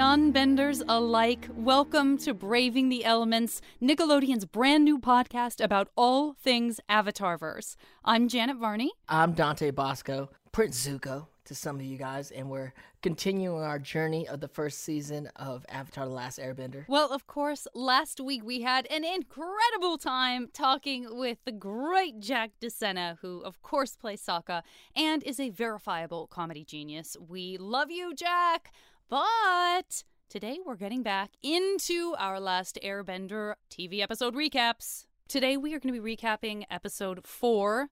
non benders alike. Welcome to Braving the Elements, Nickelodeon's brand new podcast about all things Avatarverse. I'm Janet Varney. I'm Dante Basco, Prince Zuko to some of you guys, and we're continuing our journey of the first season of Avatar The Last Airbender. Well, of course, last week we had an incredible time talking with the great Jack DeSena, who, of course, plays Sokka and is a verifiable comedy genius. We love you, Jack, but. Today, we're getting back into our last Airbender TV episode recaps. Today, we are going to be recapping episode four,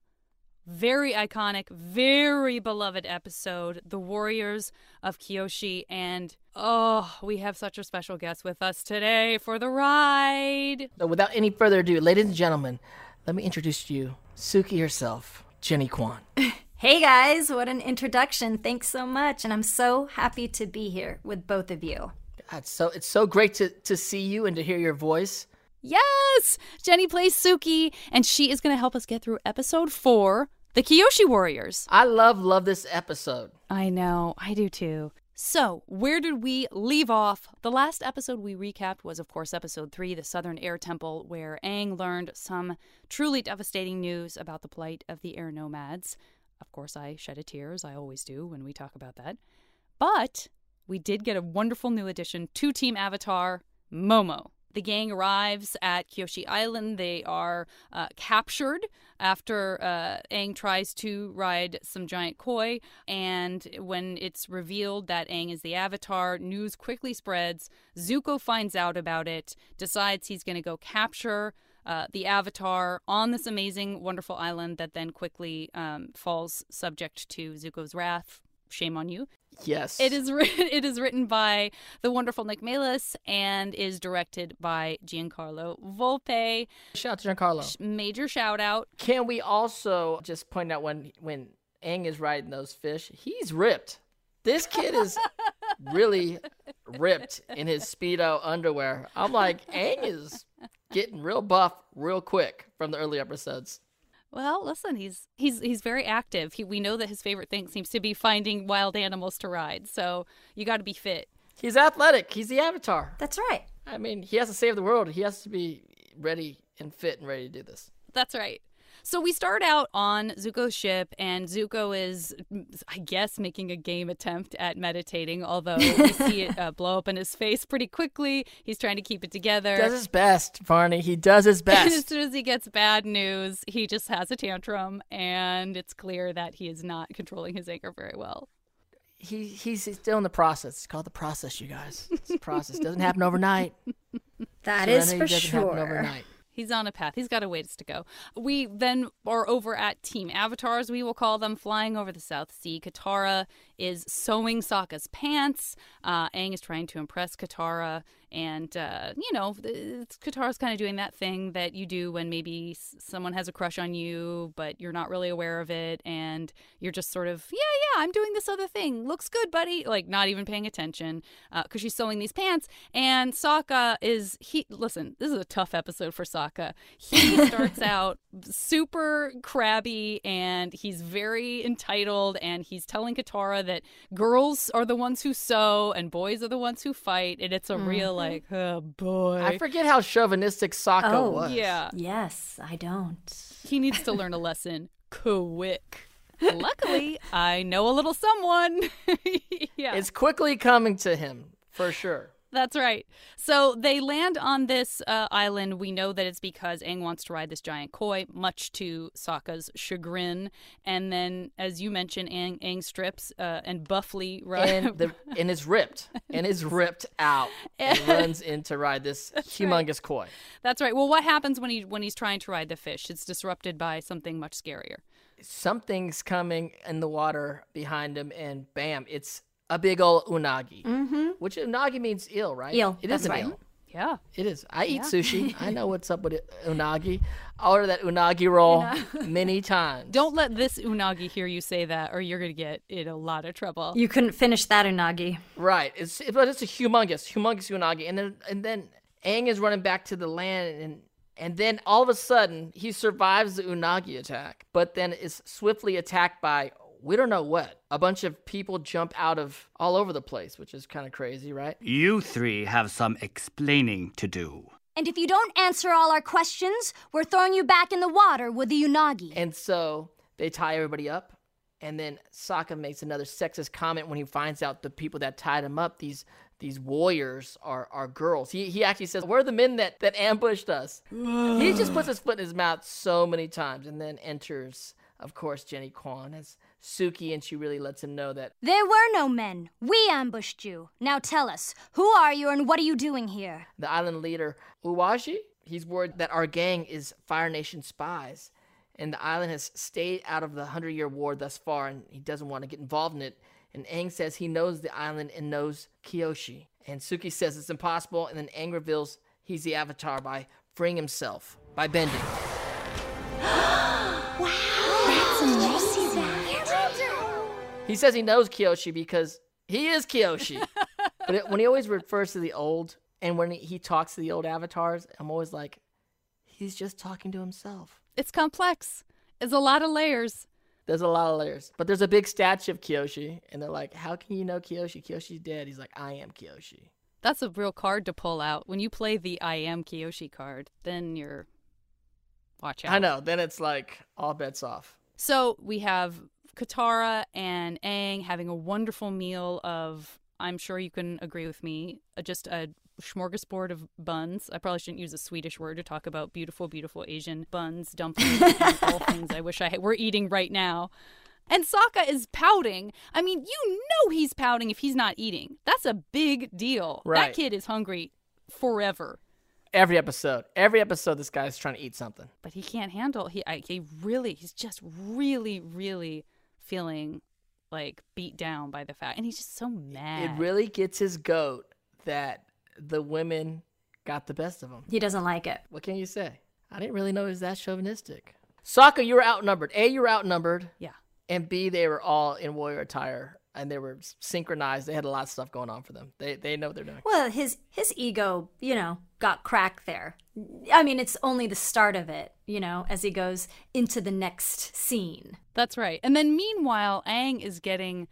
very iconic, very beloved episode, The Warriors of Kyoshi. And oh, we have such a special guest with us today for the ride. So, without any further ado, ladies and gentlemen, let me introduce to you Suki herself, Jenny Kwan. Hey guys, what an introduction. Thanks so much. And I'm so happy to be here with both of you. God, so it's so great to, to see you and to hear your voice. Yes! Jenny plays Suki, and she is going to help us get through episode four The Kyoshi Warriors. I love, love this episode. I know, I do too. So, where did we leave off? The last episode we recapped was, of course, episode three, the Southern Air Temple, where Aang learned some truly devastating news about the plight of the air nomads. Of course, I shed a tear, as I always do when we talk about that. But we did get a wonderful new addition to Team Avatar, Momo. The gang arrives at Kyoshi Island. They are uh, captured after uh, Aang tries to ride some giant koi. And when it's revealed that Aang is the Avatar, news quickly spreads. Zuko finds out about it, decides he's going to go capture uh, the Avatar on this amazing, wonderful island that then quickly um, falls subject to Zuko's wrath. Shame on you. Yes. It is written. It is written by the wonderful Nick Malis and is directed by Giancarlo Volpe. Shout out to Giancarlo. Major shout out. Can we also just point out when when Aang is riding those fish, he's ripped. This kid is really ripped in his speedo underwear. I'm like, Aang is getting real buff real quick from the early episodes. Well, listen, he's he's he's very active. He, we know that his favorite thing seems to be finding wild animals to ride. So you got to be fit. He's athletic. He's the Avatar. That's right. I mean, he has to save the world. He has to be ready and fit and ready to do this. That's right. So we start out on Zuko's ship, and Zuko is, I guess, making a game attempt at meditating, although we see it uh, blow up in his face pretty quickly. He's trying to keep it together. Does his best, Varney. He does his And as soon as he gets bad news, he just has a tantrum, and it's clear that he is not controlling his anger very well. he he's still in the process. It's called the process, you guys. It's a process. doesn't happen overnight. That is Serenity for doesn't happen sure. overnight. He's on a path. He's got a ways to go. We then are over at Team Avatars, we will call them, flying over the South Sea. Katara is sewing Sokka's pants. Uh, Aang is trying to impress Katara. And, uh, you know, Katara's kind of doing that thing that you do when maybe someone has a crush on you, but you're not really aware of it. And you're just sort of, yeah, yeah, I'm doing this other thing. Looks good, buddy. Like, not even paying attention because she's sewing these pants. And Sokka is, he, listen, this is a tough episode for Sokka. He starts out super crabby and he's very entitled and he's telling Katara that girls are the ones who sew and boys are the ones who fight. And it's a real, mm-hmm. like, oh boy. I forget how chauvinistic Sokka Oh, was. yeah. Yes, I don't. He needs to learn a lesson quick. Luckily, I know a little someone. yeah. It's quickly coming to him, for sure. That's right. So they land on this uh, island. We know that it's because Aang wants to ride this giant koi, much to Sokka's chagrin. And then, as you mentioned, Aang, Aang strips uh, and buffly run. And the and is ripped. And is ripped out and runs in to ride this humongous koi. That's right. Well, what happens when he when he's trying to ride the fish? It's disrupted by something much scarier. Something's coming in the water behind him, and bam, it's a big old unagi. Mm-hmm. Which unagi means eel, right? Eel, It is that's an right. eel. Yeah. It is. I eat sushi. I know what's up with it, unagi. I order that unagi roll many times. Don't let this unagi hear you say that, or you're gonna get in a lot of trouble. You couldn't finish that unagi. Right. It's it, but it's a humongous, humongous unagi, and then and then Aang is running back to the land, and And then all of a sudden, he survives the Unagi attack, but then is swiftly attacked by we don't know what. A bunch of people jump out of all over the place, which is kind of crazy, right? You three have some explaining to do. And if you don't answer all our questions, we're throwing you back in the water with the Unagi. And so they tie everybody up. And then Sokka makes another sexist comment when he finds out the people that tied him up, these these warriors are are girls. He he actually says, "We're the men that that ambushed us." he just puts his foot in his mouth so many times, and then enters, of course, Jenny Kwan as Suki, and she really lets him know that There were no men. We ambushed you. Now tell us, who are you and what are you doing here? the island leader Oyaji, he's worried that our gang is Fire Nation spies, and the island has stayed out of the Hundred Year War thus far, and he doesn't want to get involved in it. And Aang says he knows the island and knows Kyoshi, and Suki says it's impossible, and then Aang reveals he's the Avatar by freeing himself by bending. He says he knows Kyoshi because he is Kyoshi. but it, when he always refers to the old, and when he, he talks to the old avatars, I'm always like, he's just talking to himself. It's complex. It's a lot of layers. There's a lot of layers. But there's a big statue of Kyoshi, and they're like, how can you know Kyoshi? Kyoshi's dead. He's like, I am Kyoshi. That's a real card to pull out. When you play the I am Kyoshi card, then you're watch out. I know. Then it's like all bets off. So we have Katara and Aang having a wonderful meal of, I'm sure you can agree with me, uh, just a smorgasbord of buns. I probably shouldn't use a Swedish word to talk about beautiful, beautiful Asian buns, dumplings, all things I wish I were eating right now. And Sokka is pouting. I mean, you know he's pouting if he's not eating. That's a big deal. That kid is hungry forever. Every episode, every episode, this guy's trying to eat something. but he can't handle he I, he really he's just really really feeling like beat down by the fact and he's just so mad It really gets his goat that the women got the best of him. He doesn't like it. What can you say? I didn't really know it was that chauvinistic. Sokka, you were outnumbered. A, you were outnumbered. yeah And B, they were all in warrior attire and they were synchronized. They had a lot of stuff going on for them. They they know what they're doing. Well, his his ego, you know, got cracked there. I mean, it's only the start of it, you know, as he goes into the next scene. that's right and then meanwhile Aang is getting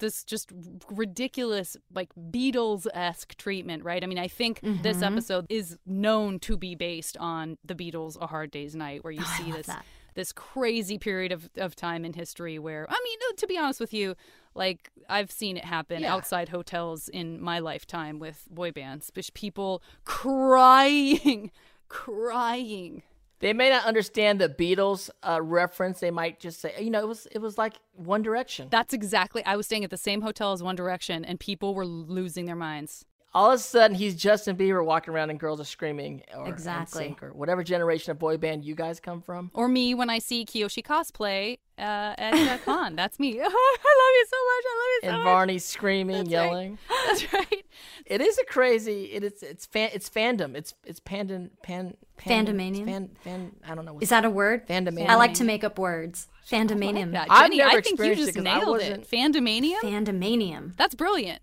this just ridiculous like beatles-esque treatment right i mean i think this episode is known to be based on the beatles a hard day's night where you Oh, see this that. this crazy period of, of time in history where i mean uh, to be honest with you like i've seen it happen Yeah. outside hotels in my lifetime with boy bands people crying crying They may not understand the Beatles uh, reference. They might just say, you know, it was it was like One Direction. that's exactly i was staying at the same hotel as one direction and people were losing their minds All of a sudden, he's Justin Bieber walking around and girls are screaming, or Exactly. Or whatever generation of boy band you guys come from. or me when i see kyoshi cosplay uh, at con that's me i love you so much i love you so much. And much Varney screaming, That's right. yelling. that's right It is a crazy. It is. It's fan. It's fandom. It's it's pandan pan. pan Fandemanium? Fan. Fan. I don't know. What Is that a word? Fandemanium. I like to make up words. Fandemanium. that. I've never I think you just it 'cause I nailed it fandemanium Fandemanium. that's brilliant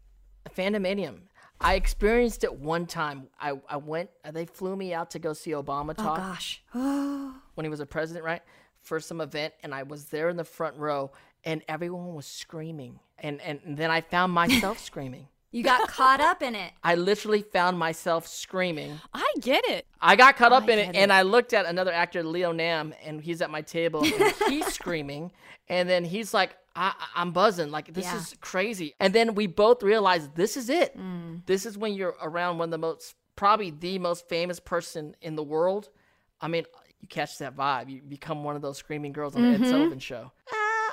Fandemanium. I experienced it one time. I I went. Uh, they flew me out to go see Obama Oh talk gosh. when he was a president, right? For some event, and I was there in the front row, and everyone was screaming, and, and then I found myself screaming. You got caught up in it. I literally found myself screaming. i get it I got caught up I in it, get and. I looked at another actor, Leo Nam, and he's at my table, and he's screaming, and then he's like, I- I- "I'm buzzing, like this Yeah. is crazy." And then we both realized this is it. Mm. This is when you're around one of the most, probably the most famous person in the world. I mean, you catch that vibe. You become one of those screaming girls on the Mm-hmm. Ed Sullivan Show.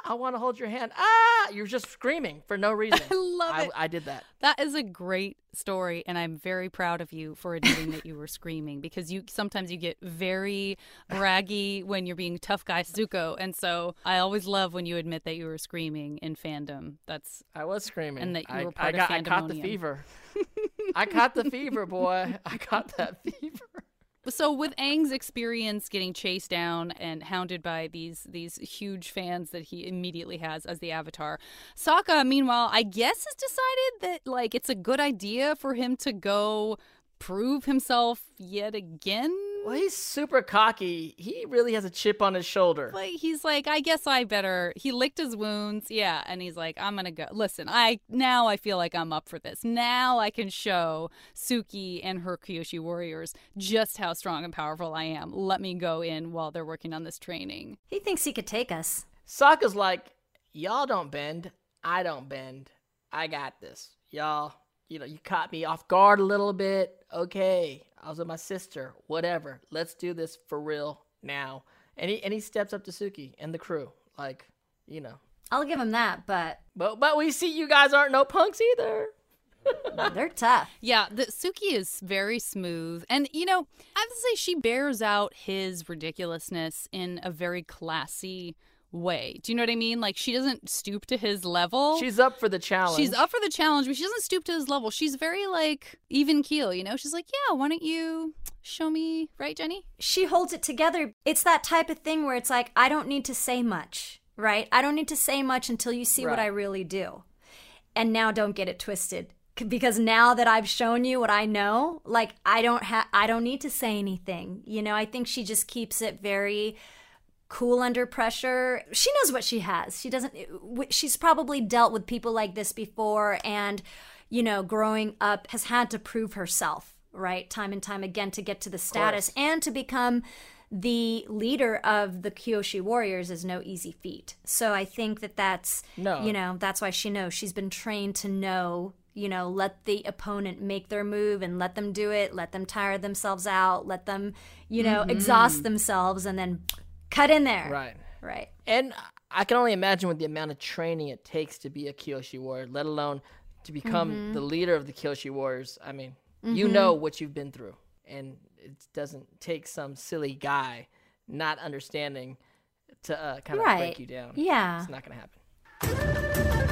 I want to hold your hand. Ah, you're just screaming for no reason. I love I, it. I did that. That is a great story, and I'm very proud of you for admitting that you were screaming because you sometimes you get very braggy when you're being tough guy Zuko, and so I always love when you admit that you were screaming in fandom. That's I was screaming. And that you I, were I part of got, I caught the fever. I caught the fever, boy. I caught that fever. So with Aang's experience getting chased down and hounded by these these huge fans that he immediately has as the Avatar, Sokka, meanwhile, I guess has decided that like it's a good idea for him to go prove himself yet again. Well, he's super cocky. He really has a chip on his shoulder. Like he's like, I guess I better. He licked his wounds, yeah, and he's like, I'm gonna go. Listen, I now I feel like I'm up for this. Now I can show Suki and her Kyoshi warriors just how strong and powerful I am. Let me go in while they're working on this training. He thinks he could take us. Sokka's like, y'all don't bend. I don't bend. I got this. Y'all, you know, you caught me off guard a little bit. Okay, I was with my sister. Whatever. Let's do this for real now. And he and he steps up to Suki and the crew. Like, you know. I'll give him that, but But but we see you guys aren't no punks either. they're tough. Yeah, the Suki is very smooth, and you know, I have to say she bears out his ridiculousness in a very classy way. Do you know what I mean? Like she doesn't stoop to his level. She's up for the challenge. She's up for the challenge, but she doesn't stoop to his level. She's very like even keel, you know? She's like, "Yeah, why don't you show me, right, Jenny?" She holds it together. It's that type of thing where it's like, I don't need to say much, right? I don't need to say much until you see what I really do. And now don't get it twisted. Because now that I've shown you what I know, like I don't have I don't need to say anything. You know, I think she just keeps it very cool under pressure. She knows what she has. She doesn't she's probably dealt with people like this before and you know, growing up has had to prove herself, right? Time and time again to get to the status and to become the leader of the Kyoshi Warriors is no easy feat. So I think that that's No. you know, that's why she knows she's been trained to know you know, let the opponent make their move and let them do it, let them tire themselves out, let them, you know, mm-hmm. exhaust themselves and then cut in there. right. Right. And I can only imagine what the amount of training it takes to be a Kyoshi warrior, let alone to become Mm-hmm. the leader of the Kyoshi warriors. I mean, you know what you've been through, and it doesn't take some silly guy not understanding to uh, kind of Right. break you down. Yeah. It's not going to happen.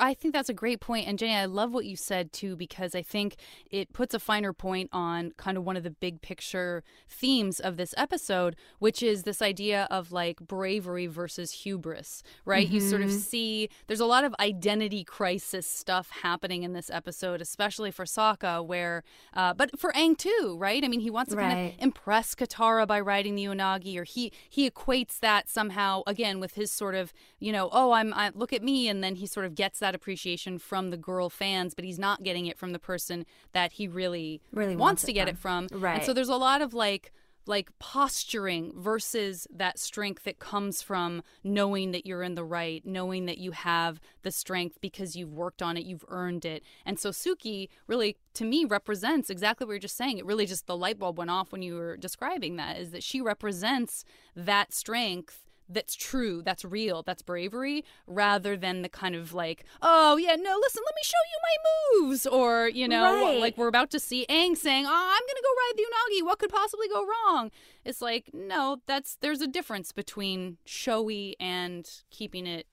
I think that's a great point. And Jenny, I love what you said too, because I think it puts a finer point on kind of one of the big picture themes of this episode, which is this idea of like bravery versus hubris, right? You sort of see there's a lot of identity crisis stuff happening in this episode, especially for Sokka, where, uh, but for Aang too, right? I mean, he wants to kind of impress Katara by riding the Unagi, or he he equates that somehow again with his sort of you know oh I'm I, look at me, and then he sort of gets that appreciation from the girl fans, but he's not getting it from the person that he really Really wants, wants to it get from. it from. Right. And so there's a lot of like like posturing versus that strength that comes from knowing that you're in the right, knowing that you have the strength because you've worked on it, you've earned it. And so Suki really to me represents exactly what you're just saying. It really just the light bulb went off when you were describing that is that she represents that strength that's true, that's real, that's bravery, rather than the kind of like, oh yeah, no, listen, let me show you my moves, or you know, Right. like we're about to see Aang saying, oh, I'm gonna go ride the Unagi. What could possibly go wrong? It's like, no, that's there's a difference between showy and keeping it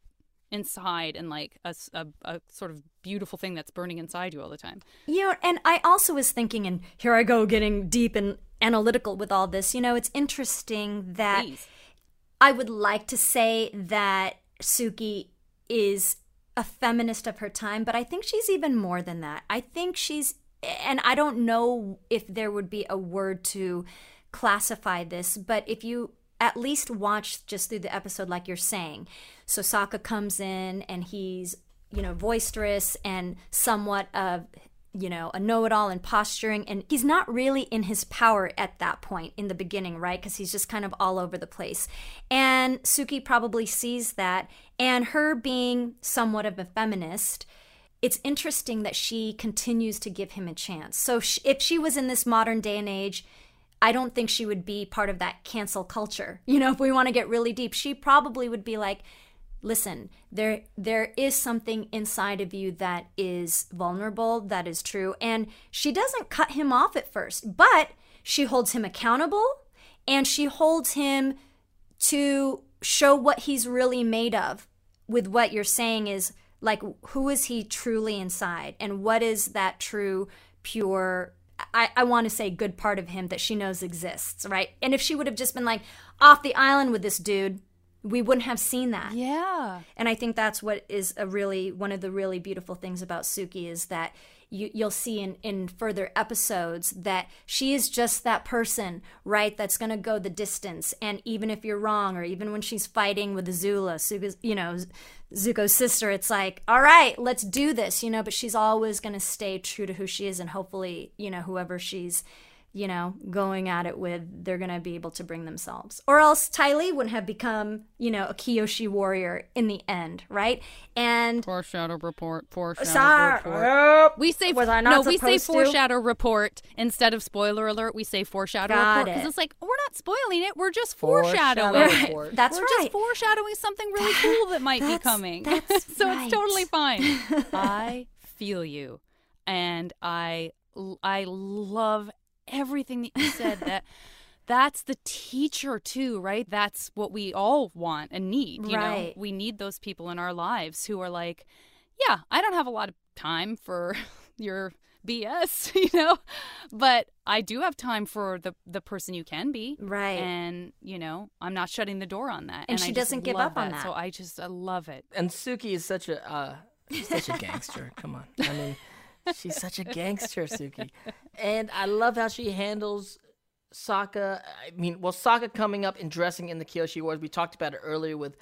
inside and like a a sort of beautiful thing that's burning inside you all the time. You know, and I also was thinking, and here I go getting deep and analytical with all this. You know, it's interesting that Please. I would like to say that Suki is a feminist of her time, but I think she's even more than that. I think she's, and I don't know if there would be a word to classify this, but if you at least watch just through the episode, like you're saying, so Sokka comes in and he's, you know, boisterous and somewhat of you know, a know it all and posturing. And he's not really in his power at that point in the beginning, right? Because he's just kind of all over the place. And Suki probably sees that. And her being somewhat of a feminist, it's interesting that she continues to give him a chance. So if she was in this modern day and age, I don't think she would be part of that cancel culture. You know, if we want to get really deep, she probably would be like, listen there there is something inside of you that is vulnerable that is true. And she doesn't cut him off at first but she holds him accountable and she holds him to show what he's really made of with what you're saying is like who is he truly inside and what is that true pure I, I want to say good part of him that she knows exists right? And if she would have just been like off the island with this dude we wouldn't have seen that Yeah. and I think that's what is a really one of the really beautiful things about Suki is that you, you'll see in, in further episodes that she is just that person, right? That's going to go the distance. And even if you're wrong, or even when she's fighting with Azula, Zuko's, you know, Zuko's sister, it's like, all right, let's do this, you know, but she's always going to stay true to who she is. And hopefully, you know, whoever she's you know, going at it with, they're going to be able to bring themselves. Or else Ty Lee wouldn't have become, you know, a Kyoshi warrior in the end, right? And foreshadow report, foreshadow Sorry. report. We say Was I not no, we say supposed to? foreshadow report instead of spoiler alert. We say foreshadow Got report because it. it's like we're not spoiling it. We're just Foreshadow foreshadowing. report. That's we're right. just foreshadowing something really cool that might be coming. that's so right. it's totally fine. I feel you, and I I love everything that you said. that that's the teacher too, right? That's what we all want and need. You know, Right. we need those people in our lives who are like, yeah, I don't have a lot of time for your BS, you know, but I do have time for the the person you can be. Right. And, you know, I'm not shutting the door on that. And I she just doesn't give love up on that. So I just I love it. And Suki is such a uh, she's such a gangster. Come on, I mean, she's such a gangster, Suki. And I love how she handles Sokka. I mean, well, Sokka coming up and dressing in the Kyoshi Wars. We talked about it earlier with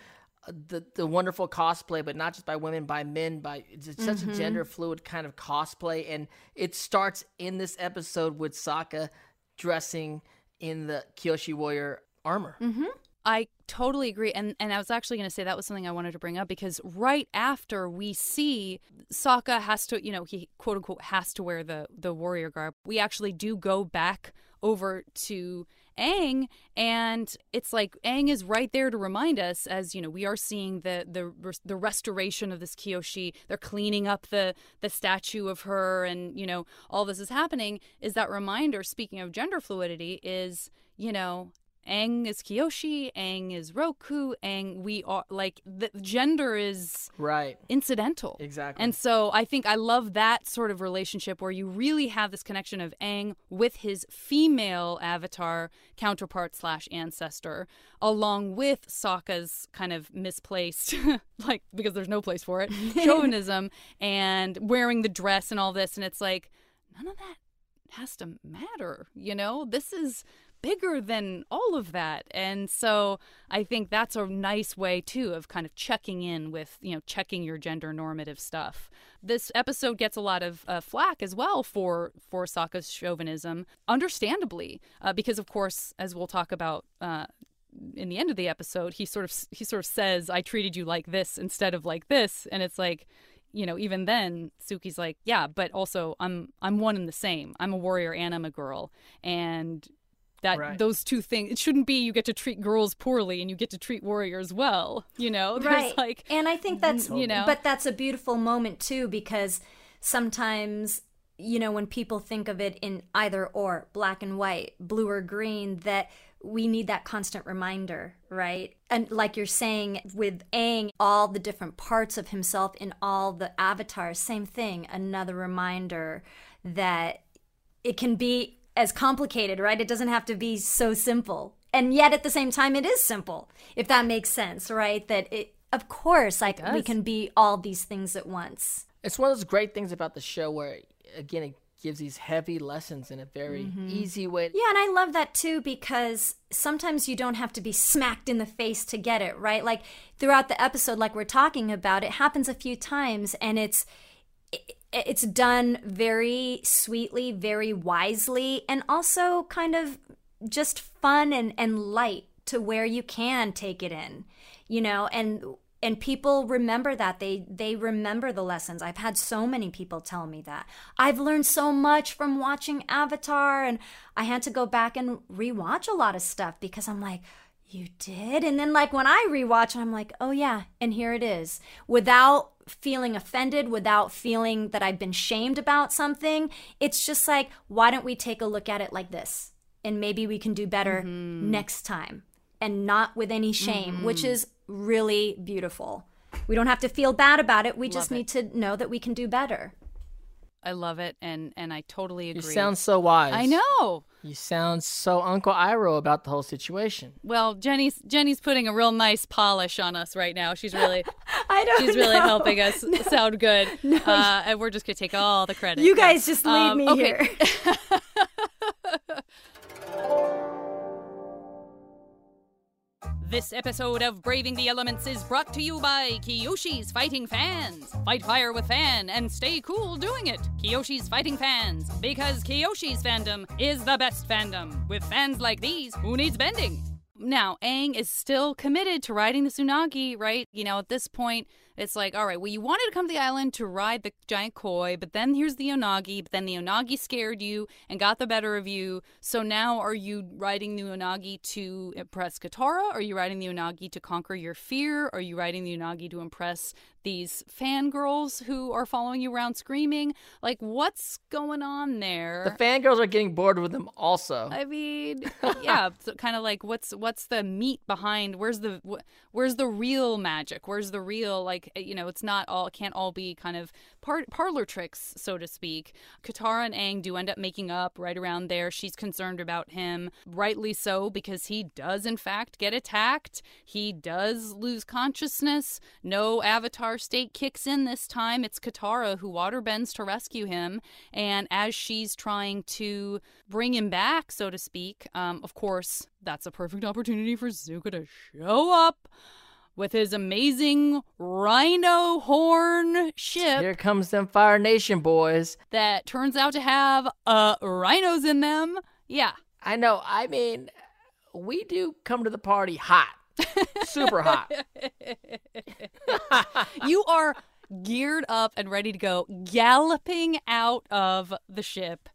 uh, the the wonderful cosplay, but not just by women, by men. By it's such Mm-hmm. a gender fluid kind of cosplay, and it starts in this episode with Sokka dressing in the Kyoshi warrior armor. Mm-hmm. I totally agree. And and I was actually going to say that was something I wanted to bring up because right after we see Sokka has to, you know, he quote unquote has to wear the the warrior garb. We actually do go back over to Aang and it's like Aang is right there to remind us as you know we are seeing the the the restoration of this Kyoshi they're cleaning up the the statue of her and you know all this is happening is that reminder speaking of gender fluidity is you know Aang is Kyoshi, Aang is Roku, Aang we are like the gender is Right. incidental. Exactly. And so I think I love that sort of relationship where you really have this connection of Aang with his female avatar counterpart slash ancestor, along with Sokka's kind of misplaced, like because there's no place for it, chauvinism and wearing the dress and all this. And it's like, none of that has to matter, you know? This is bigger than all of that. And so I think that's a nice way too of kind of checking in with, you know, checking your gender normative stuff. This episode gets a lot of uh, flack as well for for Sokka's chauvinism, understandably, uh, because of course, as we'll talk about uh, in the end of the episode, he sort of he sort of says, "I treated you like this instead of like this," and it's like, you know, even then, Suki's like, "Yeah, but also I'm I'm one and the same. I'm a warrior and I'm a girl, and." That Right. those two things, it shouldn't be you get to treat girls poorly and you get to treat warriors well. You know, there's right like and i think that's you know. but that's a beautiful moment too because sometimes you know when people think of it in either or black and white blue or green that we need that constant reminder right and like you're saying with Aang all the different parts of himself in all the avatars same thing another reminder that it can be as complicated, right? It doesn't have to be so simple. And yet at the same time it is simple, if that makes sense, right? That it of course like we can be all these things at once. It's one of those great things about the show where, again, it gives these heavy lessons in a very mm-hmm. easy way. Yeah, and I love that too because sometimes you don't have to be smacked in the face to get it, right? Like throughout the episode like we're talking about, it happens a few times and it's it- it's done very sweetly, very wisely, and also kind of just fun and, and light to where you can take it in, you know, and and people remember that they they remember the lessons. I've had so many people tell me that. I've learned so much from watching Avatar and I had to go back and rewatch a lot of stuff because I'm like you did? And then, like, when I rewatch, I'm like, oh, yeah, and here it is. Without feeling offended, without feeling that I've been shamed about something, it's just like, why don't we take a look at it like this? And maybe we can do better mm-hmm. next time and not with any shame, which mm-hmm. is really beautiful. We don't have to feel bad about it. We just it. need to know that we can do better. I love it and and I totally agree. You agree. sound so wise. I know. You sound so Uncle Iroh about the whole situation. Well, Jenny's Jenny's putting a real nice polish on us right now. She's really I don't she's really know. helping us sound good. Uh, and we're just gonna take all the credit. You guys just leave Um, me okay. here. This episode of Braving the Elements is brought to you by Kyoshi's Fighting Fans. Fight fire with fan and stay cool doing it. Kyoshi's Fighting Fans, because Kyoshi's fandom is the best fandom. With fans like these, who needs bending? Now, Aang is still committed to riding the Unagi, right? You know, at this point, it's like, all right, well, you wanted to come to the island to ride the giant koi, but then here's the Unagi, but then the Unagi scared you and got the better of you. So now are you riding the Unagi to impress Katara? Are you riding the Unagi to conquer your fear? Are you riding the unagi to impress these fangirls who are following you around screaming? Like, what's going on there? The fangirls are getting bored with him also. I mean, yeah, so kind of like what's what's the meat behind? Where's the wh- where's the real magic? Where's the real like you know? It's not all it can't all be kind of par- parlor tricks, so to speak. Katara and Aang do end up making up right around there. She's concerned about him, rightly so, because he does in fact get attacked. He does lose consciousness. No Avatar state kicks in this time. It's Katara who waterbends to rescue him, and as she's trying to bring him back, so to speak, um, of course, that's a perfect opportunity for Zuko to show up with his amazing rhino horn ship Here comes them Fire Nation boys. that turns out to have uh rhinos in them. Yeah. I know. I mean, we do come to the party hot, super hot. you are geared up and ready to go, galloping out of the ship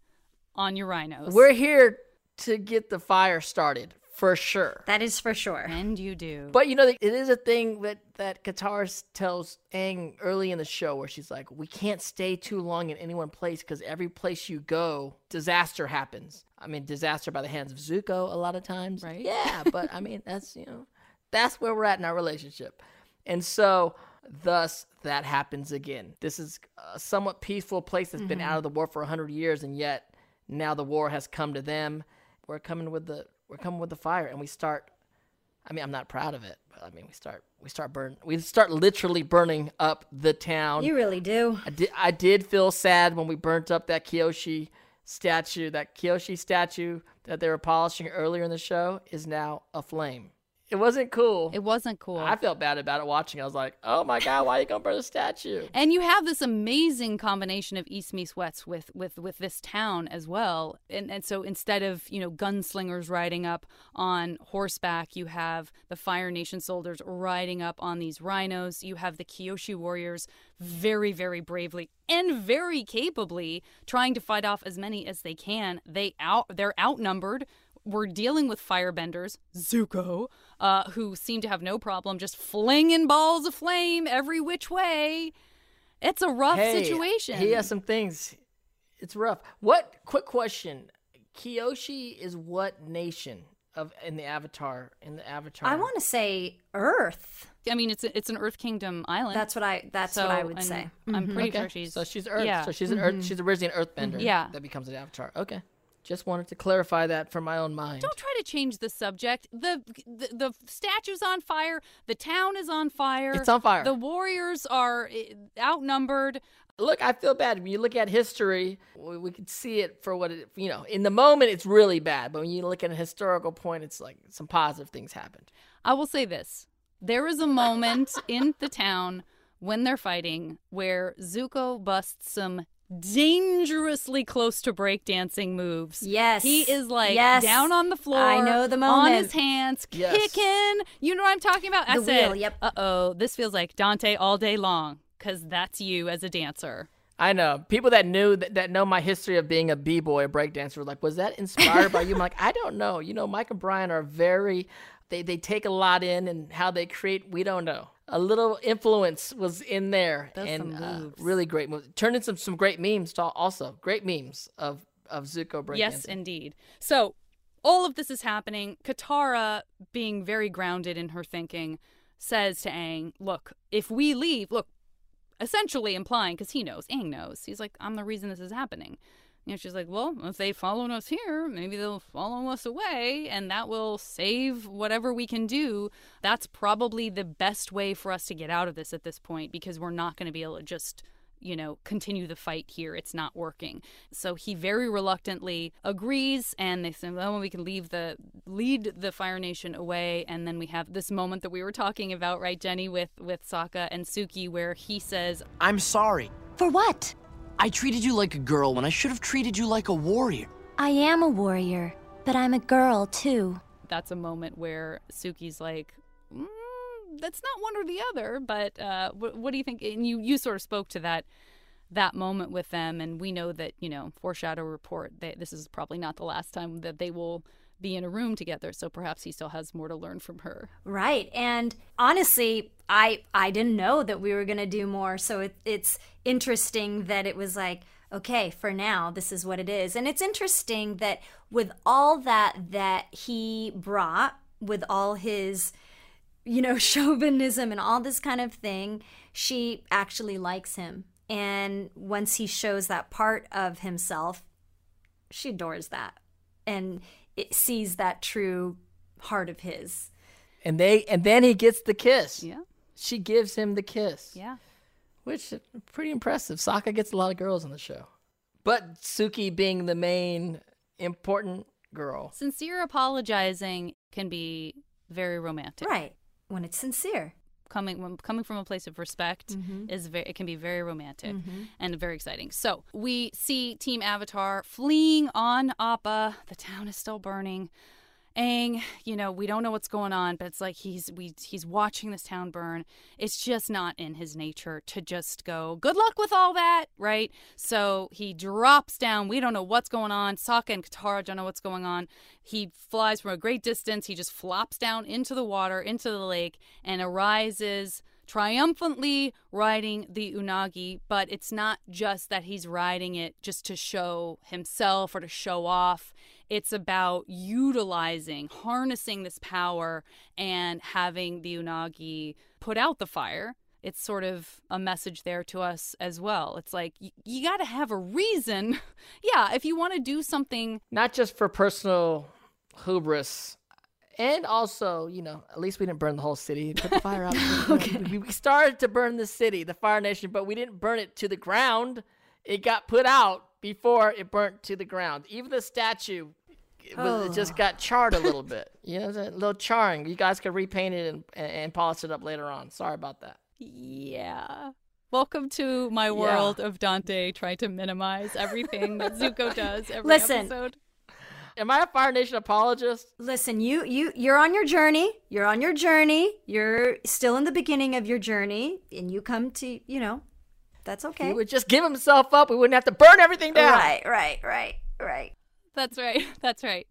on your rhinos. We're here to get the fire started for sure. that is for sure. and you do. But you know, it is a thing that that Katara tells Aang early in the show, where she's like, "We can't stay too long in any one place because every place you go, disaster happens. I mean, disaster by the hands of Zuko a lot of times, Right. Yeah, but I mean, that's you know, that's where we're at in our relationship, and so." Thus, that happens again. This is a somewhat peaceful place that's been mm-hmm. out of the war for hundred years, and yet now the war has come to them. We're coming with the we're coming with the fire, and we start I mean, I'm not proud of it, but I mean, we start we start burn we start literally burning up the town. You really do. I did I did feel sad when we burnt up that Kyoshi statue. That Kyoshi statue that they were polishing earlier in the show is now aflame. It wasn't cool. it wasn't cool. I felt bad about it watching. I was like, "Oh my god, why are you gonna burn the statue?" And you have this amazing combination of East meets West with, with, with this town as well. And, and so instead of, you know, gunslingers riding up on horseback, you have the Fire Nation soldiers riding up on these rhinos. You have the Kyoshi warriors very, very bravely and very capably trying to fight off as many as they can. They out they're outnumbered. We're dealing with firebenders, Zuko, uh, who seem to have no problem just flinging balls of flame every which way. It's a rough Hey, situation. He has some things. It's rough. What? Quick question. Kyoshi is what nation of in the Avatar? In the Avatar, I want to say Earth. I mean, it's a, it's an Earth Kingdom island. That's what I. That's so, what I would and say. I'm pretty Okay. sure she's so she's Earth. Yeah. So she's an Earth. She's originally an Earthbender. Yeah. That becomes an Avatar. Okay. Just wanted to clarify that for my own mind. Don't try to change the subject. The, the the statue's on fire. The town is on fire. It's on fire. The warriors are eh, outnumbered. Look, I feel bad. When you look at history, we, we can see it for what it. You know, in the moment, it's really bad. But when you look at a historical point, it's like some positive things happened. I will say this: there is a moment in the town when they're fighting where Zuko busts some dangerously close to breakdancing moves. Yes. He is like Yes. down on the floor. I know the moment. On his hands, Yes. kicking. You know what I'm talking about? I The said, wheel, yep. Uh oh, this feels like Dante all day long because that's you as a dancer. I know people that knew that, that know my history of being a b boy, a breakdancer, were like, was that inspired by you? I'm like, I don't know. You know, Mike and Brian are very. They they take a lot in, and how they create, we don't know. A little influence was in there, Those and uh, really great moves. Turned in some some great memes. To also great memes of of Zuko breakdancing. Yes, indeed. So all of this is happening. Katara, being very grounded in her thinking, says to Aang, "Look, if we leave, look." Essentially implying, because he knows, Aang knows. He's like, I'm the reason this is happening. You know, she's like, well, if they follow us here, maybe they'll follow us away, and that will save whatever we can do. That's probably the best way for us to get out of this at this point because we're not going to be able to just you know, continue the fight here. It's not working. So he very reluctantly agrees, and they say, "Well, we can leave the lead the Fire Nation away." And then we have this moment that we were talking about, right, Jenny, with with Sokka and Suki, where he says, I'm sorry. For what? I treated you like a girl when I should have treated you like a warrior. I am a warrior, but I'm a girl too. "That's a moment where Suki's like." Mm, that's not one or the other, but uh, what, what do you think? And you, you sort of spoke to that that moment with them, and we know that you know foreshadow report. that this is probably not the last time that they will be in a room together. So perhaps he still has more to learn from her. Right. And honestly, I I didn't know that we were going to do more. So it, it's interesting that it was like, okay, for now, this is what it is. And it's interesting that with all that that he brought, with all his you know, chauvinism and all this kind of thing, she actually likes him. And once he shows that part of himself, she adores that and it sees that true heart of his. And they and then he gets the kiss. Yeah. She gives him the kiss. Yeah. Which uh, pretty impressive. Sokka gets a lot of girls on the show. But Suki being the main important girl. Sincere apologizing can be very romantic. Right. When it's sincere. Coming when coming from a place of respect mm-hmm. is very it can be very romantic mm-hmm. and very exciting. So we see Team Avatar fleeing on Appa. The town is still burning. Aang, you know, we don't know what's going on, but it's like he's we he's watching this town burn. It's just not in his nature to just go, good luck with all that, right? So he drops down. We don't know what's going on. Sokka and Katara don't know what's going on. He flies from a great distance. He just flops down into the water, into the lake, and arises triumphantly riding the unagi, but it's not just that he's riding it just to show himself or to show off. It's about utilizing, harnessing this power and having the unagi put out the fire. It's sort of a message there to us as well. It's like y- you got to have a reason. yeah, if you want to do something Not just for personal hubris. And also, you know, at least we didn't burn the whole city. Put the fire out. okay. we, we started to burn the city, the Fire Nation, but we didn't burn it to the ground. It got put out before it burnt to the ground. Even the statue, it, was, it just got charred a little bit. You know, a little charring. You guys could repaint it and, and, polish it up later on. Sorry about that. Yeah. Welcome to my world of Dante trying to minimize everything that Zuko does every Listen. episode. Am I a Fire Nation apologist? Listen, you you you're on your journey. You're on your journey. You're still in the beginning of your journey and you come to, you know, that's okay. He would just give himself up. We wouldn't have to burn everything down. Right, right, right, right. That's right. That's right.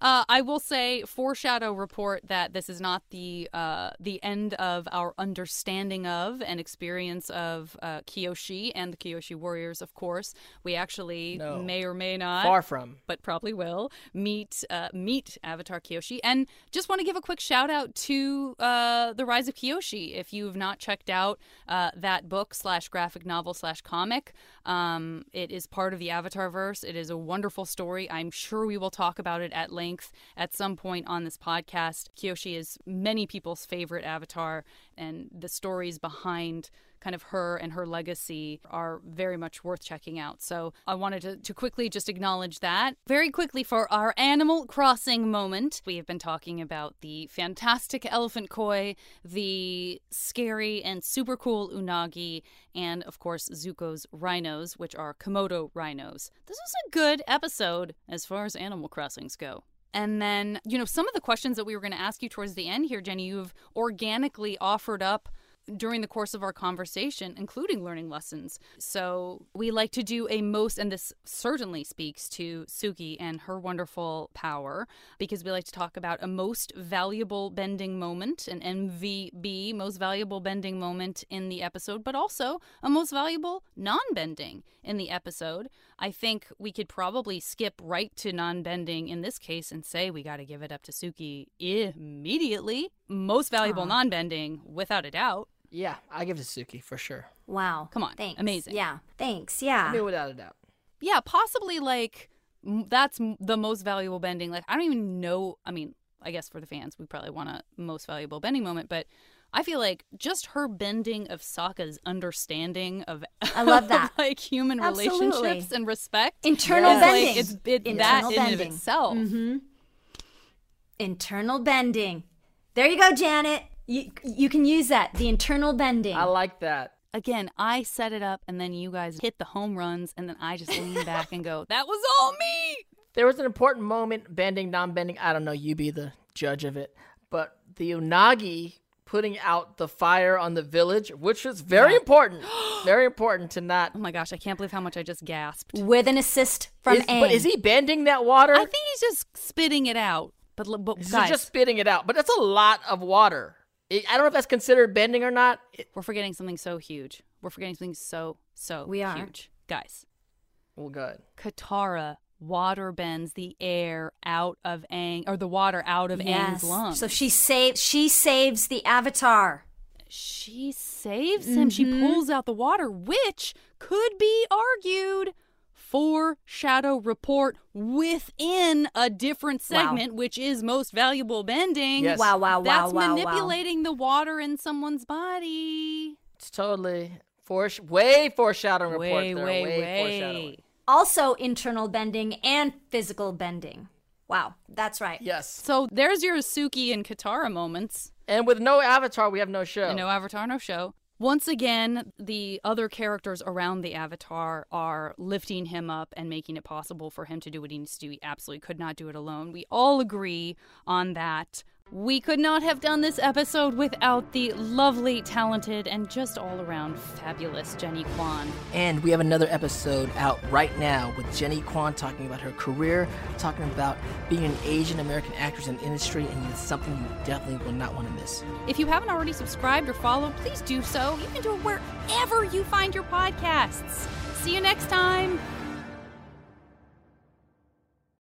Uh, I will say, foreshadow report that this is not the uh, the end of our understanding of and experience of uh, Kyoshi and the Kyoshi warriors. Of course, we actually No. may or may not, Far from. but probably will meet uh, meet Avatar Kyoshi. And just want to give a quick shout out to uh, the Rise of Kyoshi. If you've not checked out uh, that book slash graphic novel slash comic, um, it is part of the Avatar verse. It is a wonderful story. I'm sure we will talk about it at length at some point on this podcast. Kyoshi is many people's favorite Avatar, and the stories behind kind of her and her legacy are very much worth checking out. So I wanted to, to quickly just acknowledge that. Very quickly for our Animal Crossing moment, we have been talking about the fantastic elephant koi, the scary and super cool unagi, and of course Zuko's rhinos, which are Komodo rhinos. This was a good episode as far as Animal Crossings go. And then, you know, some of the questions that we were going to ask you towards the end here, Jenny, you've organically offered up during the course of our conversation, including learning lessons. So we like to do a most, and this certainly speaks to Suki and her wonderful power, because we like to talk about a most valuable bending moment, an MVB, most valuable bending moment in the episode, but also a most valuable non bending in the episode. I think we could probably skip right to non bending in this case and say we got to give it up to Suki immediately. Most valuable non bending, without a doubt. Yeah, I give it to Suki for sure. Wow. Come on. Thanks. Amazing. Yeah. Thanks. I Yeah. mean, without a doubt. yeah, possibly like m- that's m- the most valuable bending. Like I don't even know. I mean, I guess for the fans, we probably want a most valuable bending moment, but I feel like just her bending of Sokka's understanding of I love that. like human Absolutely. relationships and respect. Internal is, bending. Like, it's it, Internal that in and of bending. itself. Mm-hmm. Internal bending. There you go, Janet. You you can use that. The internal bending. I like that. Again, I set it up, and then you guys hit the home runs, and then I just lean back and go, "That was all me." There was an important moment, bending, non-bending. I don't know. You be the judge of it. But the Unagi putting out the fire on the village, which was very important. very important to not. Oh my gosh, I can't believe how much I just gasped. with an assist from Is- Aang. but is he bending that water? I think he's just spitting it out. But, but He's guys, just spitting it out. But that's a lot of water. I I don't know if that's considered bending or not. It- we're forgetting something so huge. We're forgetting something so so We are. huge, guys. well, good. Katara water bends the air out of Aang, or the water out of yes. Aang's lungs. So she saves she saves the avatar. she saves him. She mm-hmm. pulls out the water, which could be argued foreshadow report within a different Wow. segment, which is most valuable bending. Yes. Wow, wow, wow, That's wow, wow. manipulating the water in someone's body. It's totally foresh- way foreshadowing report Way, there. way, foreshadowing. way. Also internal bending and physical bending. Wow, that's right. Yes. So there's your Suki and Katara moments. And with no avatar, we have no show. And no Avatar, no show. Once again, the other characters around the Avatar are lifting him up and making it possible for him to do what he needs to do. He absolutely could not do it alone. We all agree on that. We could not have done this episode without the lovely, talented, and just all around fabulous Jennie Kwan. And we have another episode out right now with Jennie Kwan talking about her career, talking about being an Asian American actress in the industry, and it's something you definitely will not want to miss. If you haven't already subscribed or followed, please do so. You can do it wherever you find your podcasts. See you next time.